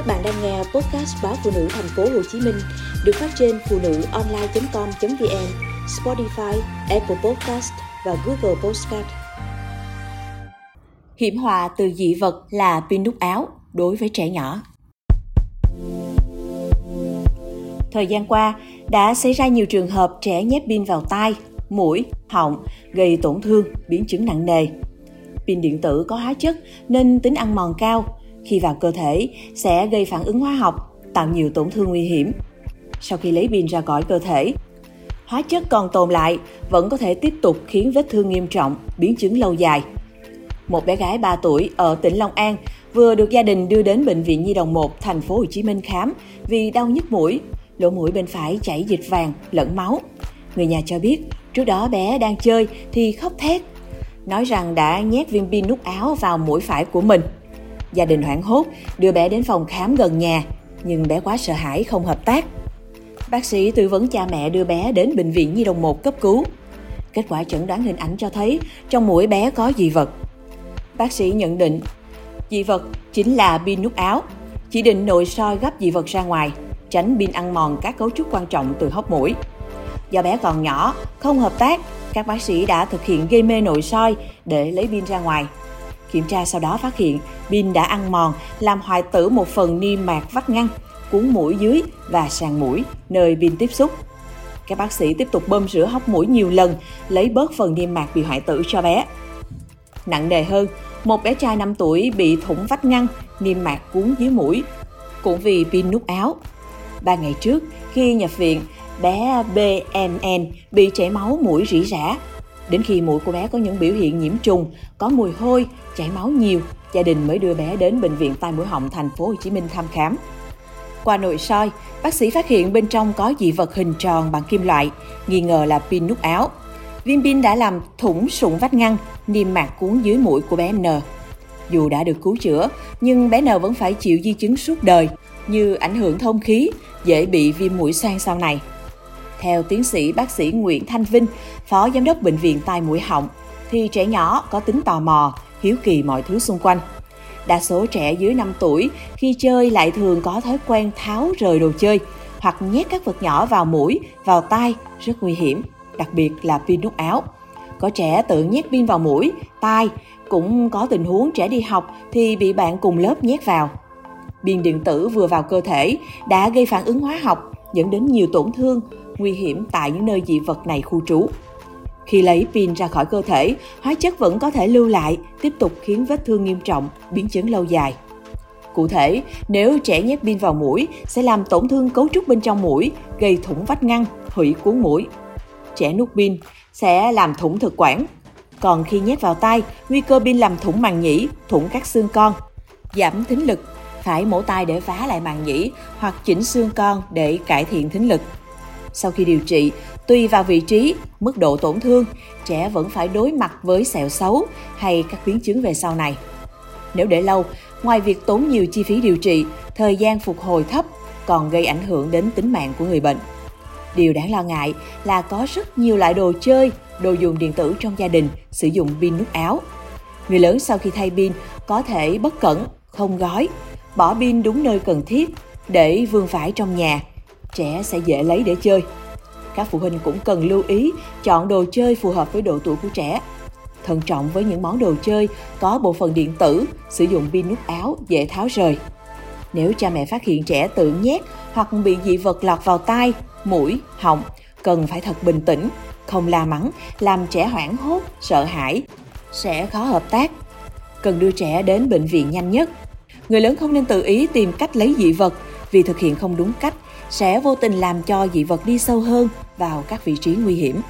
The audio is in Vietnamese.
Các bạn đang nghe podcast báo phụ nữ thành phố Hồ Chí Minh được phát trên phụ nữ online.com.vn, Spotify, Apple Podcast và Google Podcast. Hiểm họa từ dị vật là pin nút áo đối với trẻ nhỏ. Thời gian qua, đã xảy ra nhiều trường hợp trẻ nhét pin vào tai, mũi, họng, gây tổn thương, biến chứng nặng nề. Pin điện tử có hóa chất nên tính ăn mòn cao, khi vào cơ thể sẽ gây phản ứng hóa học, tạo nhiều tổn thương nguy hiểm. Sau khi lấy pin ra khỏi cơ thể, hóa chất còn tồn lại vẫn có thể tiếp tục khiến vết thương nghiêm trọng, biến chứng lâu dài. Một bé gái 3 tuổi ở tỉnh Long An vừa được gia đình đưa đến bệnh viện Nhi đồng 1 thành phố Hồ Chí Minh khám vì đau nhức mũi, lỗ mũi bên phải chảy dịch vàng lẫn máu. Người nhà cho biết, trước đó bé đang chơi thì khóc thét, nói rằng đã nhét viên pin nút áo vào mũi phải của mình. Gia đình hoảng hốt đưa bé đến phòng khám gần nhà, nhưng bé quá sợ hãi không hợp tác. Bác sĩ tư vấn cha mẹ đưa bé đến bệnh viện Nhi đồng 1 cấp cứu. Kết quả chẩn đoán hình ảnh cho thấy trong mũi bé có dị vật. Bác sĩ nhận định dị vật chính là pin nút áo, chỉ định nội soi gấp dị vật ra ngoài, tránh pin ăn mòn các cấu trúc quan trọng từ hốc mũi. Do bé còn nhỏ, không hợp tác, các bác sĩ đã thực hiện gây mê nội soi để lấy pin ra ngoài. Kiểm tra sau đó phát hiện pin đã ăn mòn, làm hoại tử một phần niêm mạc vách ngăn, cuốn mũi dưới và sàn mũi, nơi pin tiếp xúc. Các bác sĩ tiếp tục bơm rửa hốc mũi nhiều lần, lấy bớt phần niêm mạc bị hoại tử cho bé. Nặng nề hơn, một bé trai 5 tuổi bị thủng vách ngăn, niêm mạc cuốn dưới mũi, cũng vì pin nút áo. Ba ngày trước, khi nhập viện, bé BNN bị chảy máu mũi rỉ rả. Đến khi mũi của bé có những biểu hiện nhiễm trùng, có mùi hôi, chảy máu nhiều, gia đình mới đưa bé đến bệnh viện tai mũi họng thành phố Hồ Chí Minh thăm khám. Qua nội soi, bác sĩ phát hiện bên trong có dị vật hình tròn bằng kim loại, nghi ngờ là pin nút áo. Viên pin đã làm thủng sụn vách ngăn, niêm mạc cuốn dưới mũi của bé N. Dù đã được cứu chữa, nhưng bé N vẫn phải chịu di chứng suốt đời, như ảnh hưởng thông khí, dễ bị viêm mũi xoang sau này. Theo tiến sĩ bác sĩ Nguyễn Thanh Vinh, Phó Giám đốc Bệnh viện Tai Mũi Họng, thì trẻ nhỏ có tính tò mò, hiếu kỳ mọi thứ xung quanh. Đa số trẻ dưới 5 tuổi khi chơi lại thường có thói quen tháo rời đồ chơi hoặc nhét các vật nhỏ vào mũi, vào tai, rất nguy hiểm, đặc biệt là pin nút áo. Có trẻ tự nhét pin vào mũi, tai, cũng có tình huống trẻ đi học thì bị bạn cùng lớp nhét vào. Pin điện tử vừa vào cơ thể đã gây phản ứng hóa học, dẫn đến nhiều tổn thương, nguy hiểm tại những nơi dị vật này khu trú. Khi lấy pin ra khỏi cơ thể, hóa chất vẫn có thể lưu lại, tiếp tục khiến vết thương nghiêm trọng, biến chứng lâu dài. Cụ thể, nếu trẻ nhét pin vào mũi, sẽ làm tổn thương cấu trúc bên trong mũi, gây thủng vách ngăn, hủy cuốn mũi. Trẻ nuốt pin sẽ làm thủng thực quản. Còn khi nhét vào tay, nguy cơ pin làm thủng màng nhĩ, thủng các xương con, giảm thính lực, phải mổ tai để phá lại màng nhĩ hoặc chỉnh xương con để cải thiện thính lực. Sau khi điều trị, tùy vào vị trí, mức độ tổn thương, trẻ vẫn phải đối mặt với sẹo xấu hay các biến chứng về sau này. Nếu để lâu, ngoài việc tốn nhiều chi phí điều trị, thời gian phục hồi thấp còn gây ảnh hưởng đến tính mạng của người bệnh. Điều đáng lo ngại là có rất nhiều loại đồ chơi, đồ dùng điện tử trong gia đình sử dụng pin nút áo. Người lớn sau khi thay pin có thể bất cẩn, không gói, bỏ pin đúng nơi cần thiết để vương vãi trong nhà trẻ sẽ dễ lấy để chơi. Các phụ huynh cũng cần lưu ý chọn đồ chơi phù hợp với độ tuổi của trẻ. Thận trọng với những món đồ chơi có bộ phận điện tử, sử dụng pin nút áo dễ tháo rời. Nếu cha mẹ phát hiện trẻ tự nhét hoặc bị dị vật lọt vào tai, mũi, họng, cần phải thật bình tĩnh, không la mắng, làm trẻ hoảng hốt, sợ hãi, sẽ khó hợp tác. Cần đưa trẻ đến bệnh viện nhanh nhất. Người lớn không nên tự ý tìm cách lấy dị vật vì thực hiện không đúng cách, sẽ vô tình làm cho dị vật đi sâu hơn vào các vị trí nguy hiểm.